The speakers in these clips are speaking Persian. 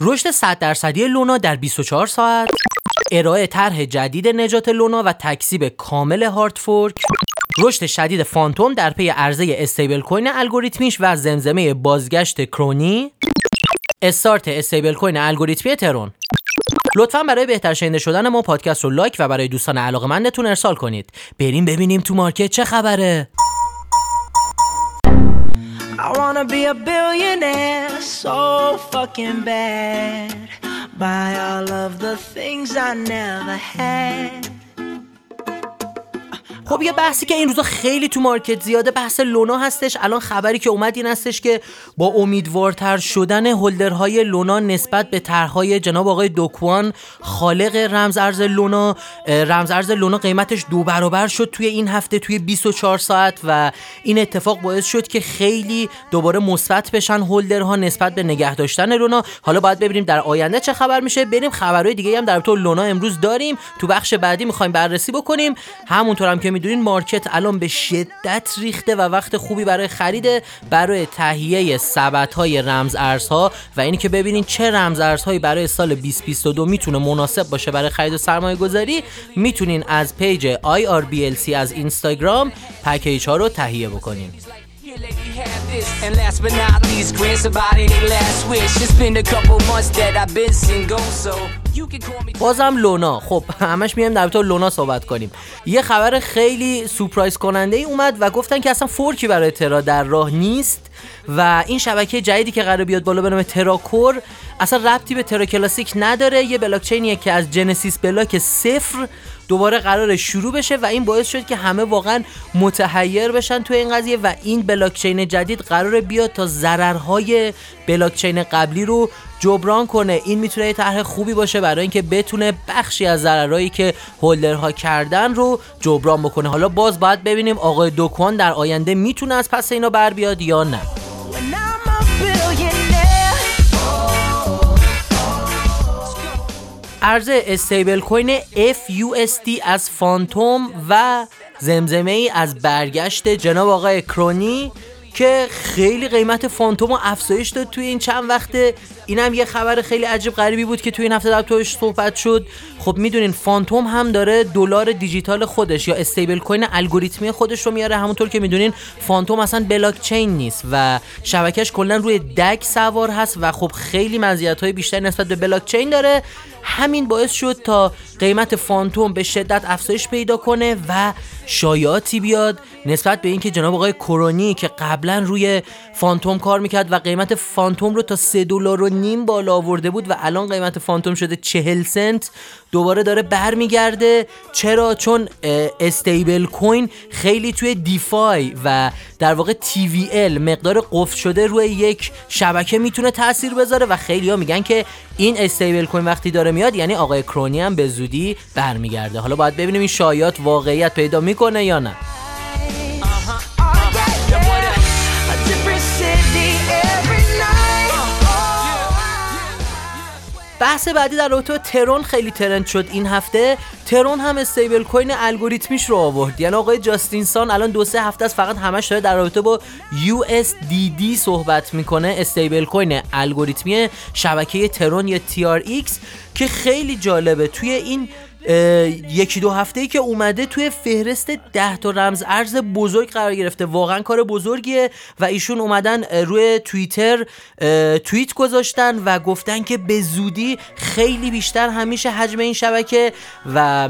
رشد 100 درصدی لونا در 24 ساعت. ارائه طرح جدید نجات لونا و تکذیب کامل hard fork رشد شدید فانتوم در پی عرضه stable coin الگوریتمیش و زمزمه بازگشت کرونی. استارت stable coin الگوریتمی ترون. لطفا برای بهتر شنیده شدن ما پادکست رو لایک و برای دوستان علاقمندتون ارسال کنید. بریم ببینیم تو market چه خبره. Wanna be a billionaire so fucking bad. Buy all of the things I never had. خب یه بحثی که این روزا خیلی تو مارکت زیاده بحث لونا هستش. الان خبری که اومد این هستش که با امیدوارتر شدن هولدرهای لونا نسبت به طرحهای جناب آقای دوکوان خالق رمز ارز لونا رمز ارز لونا قیمتش دو برابر شد توی این هفته توی 24 ساعت و این اتفاق باعث شد که خیلی دوباره مثبت بشن هولدرها نسبت به نگه داشتن لونا. حالا باید ببینیم در آینده چه خبر میشه. بریم خبرهای دیگه هم در تو لونا امروز داریم. تو بخش بعدی می‌خوایم بررسی بکنیم. همونطور هم که می‌دونین مارکت الان به شدت ریخته و وقت خوبی برای خرید برای تهیه سبد های رمز ارزها و اینی که ببینین چه رمز ارزهایی برای سال 2022 می‌تونه مناسب باشه برای خرید و سرمایه گذاری می‌تونین از page IRBLC از اینستاگرام پکیج ها رو تهیه بکنین. And last but not least, grant last wish. It's been a couple months that I've been single, so. بازم لونا خب همش میایم در لونا صحبت کنیم یه خبر خیلی سورپرایز کننده ای اومد و گفتن که اصلا fork ی برای ترا در راه نیست و این شبکه جدیدی که قرار بیاد بالا به نام Terra Core اصلا ربطی به ترا کلاسیک نداره یه بلاکچینیه که از جنسیس بلاک صفر دوباره قرار شروع بشه و این باعث شد که همه واقعا متحیر بشن توی این قضیه و این بلاکچین جدید قرار بیاد تا ضررهای بلاکچین قبلی رو جبران کنه. این می‌تونه یه طرح خوبی باشه برای اینکه بتونه بخشی از ضررهایی که هولدرها کردن رو جبران بکنه. حالا باز باید ببینیم آقای دوکوان در آینده می‌تونه از پس اینا بر بیاد یا نه. ارز stable coin FUSD از فانتوم و زمزمه ای از برگشت جناب آقای کرونی که خیلی قیمت فانتوم رو افزایش داد توی این چند وقته اینم یه خبر خیلی عجیب غریبی بود که توی این هفته در توش صحبت شد. خب می‌دونین فانتوم هم داره دلار دیجیتال خودش یا stable coin الگوریتمی خودش رو میاره. همونطور که می‌دونین فانتوم اصلا بلاک چین نیست و شبکش کلا روی DAG سوار هست و خب خیلی مزیت های بیشتری نسبت به بلاک چین داره. همین باعث شد تا قیمت فانتوم به شدت افزایش پیدا کنه و شایعاتی بیاد نسبت به اینکه جناب آقای کرونی که قبلا روی فانتوم کار می‌کرد و قیمت فانتوم رو تا 3 دلار و نیم بالا آورده بود و الان قیمت فانتوم شده 40 سنت دوباره داره برمیگرده. چرا؟ چون stable coin خیلی توی DeFi و در واقع TVL مقدار قفل شده روی یک شبکه می‌تونه تاثیر بذاره و خیلی ها میگن که این استیبل کوین وقتی داره میاد یعنی آقای کرونی هم به زودی برمیگرده. حالا باید ببینیم این شایعات واقعیت پیدا می‌کنه یا نه. بحث بعدی در رابطه ترون خیلی ترند شد این هفته. ترون هم استیبل کوین الگوریتمیش رو آورد. یعنی آقای جاستینسان الان دو سه هفته است فقط همش داره در رابطه با USDD صحبت می‌کنه استیبل کوین الگوریتمی شبکه ترون یا TRX که خیلی جالبه. توی این یکی دو هفته ای که اومده توی فهرست ده تا رمز ارز بزرگ قرار گرفته. واقعا کار بزرگیه و ایشون اومدن روی توییتر توییت گذاشتن و گفتن که به زودی خیلی بیشتر همیشه حجم این شبکه و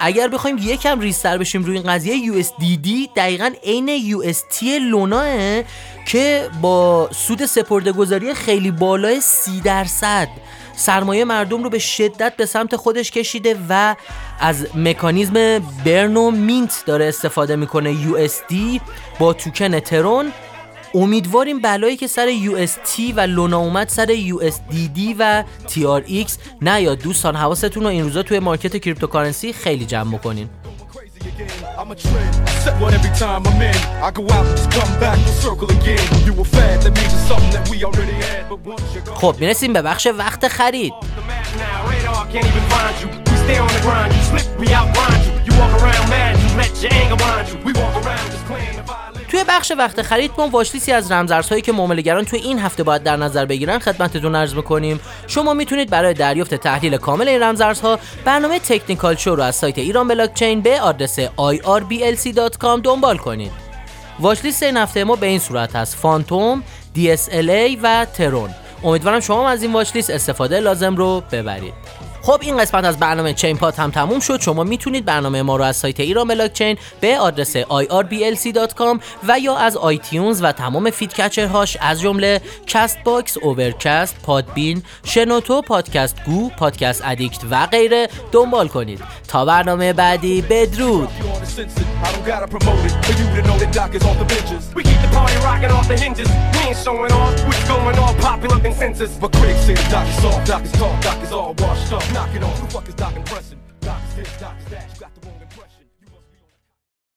اگر بخوایم یکم ریستر بشیم روی این قضیه USDD دقیقا عین UST لوناه. که با سود سپرده گذاری خیلی بالای 30 درصد سرمایه مردم رو به شدت به سمت خودش کشیده و از مکانیزم burn و mint داره استفاده می‌کنه USD با توکن ترون. امیدواریم بلایی که سر UST و لونا اومد سر USDD و TRX نیاد دوستان حواستون رو این روزا توی market cryptocurrency خیلی جمع بکنین. I'm a trend, set one every time I'm in. I go out, just come back, and circle again. You a fad, that means it's something that we already had. But once you're gone, خب میرسیم به بخش وقت خرید the map now. Radar can't even find you. We stay on the grind. You slip, we outgrind you. You walk around mad, you let your anger blind you. We walk around just playing the violin. توی بخش وقت خرید ما واچلیستی از رمزارزهایی که معاملهگران توی این هفته باید در نظر بگیرن خدمتتون عرض می‌کنیم. شما می‌تونید برای دریافت تحلیل کامل این رمزارزها برنامه technical show رو از سایت ایران بلاکچین به آدرس irblc.com دنبال کنید. watchlist این هفته ما به این صورت هست. فانتوم، DSLA و ترون. امیدوارم شما از این watchlist استفاده لازم رو ببرید. خب این قسمت از برنامه چین پات هم تموم شد شما می‌تونید برنامه ما رو از سایت ایران بلاک چین به آدرس irblc.com و یا از آیتیونز و تمام feed catcher هاش از جمله کست باکس، اوورکست، پادبین، شنوتو، پادکست گو، پادکست ادیکت و غیره دنبال کنید تا برنامه بعدی بدرود. I don't gotta promote it for you to know Doc is off the benches. We keep the party rocking off the hinges. Showing off what's going on, popular consensus. But critics say the Doc is soft, Doc is tall, Doc is all washed up. Knock it off, who the fuck is Doc impressing? Doc is this, Doc that.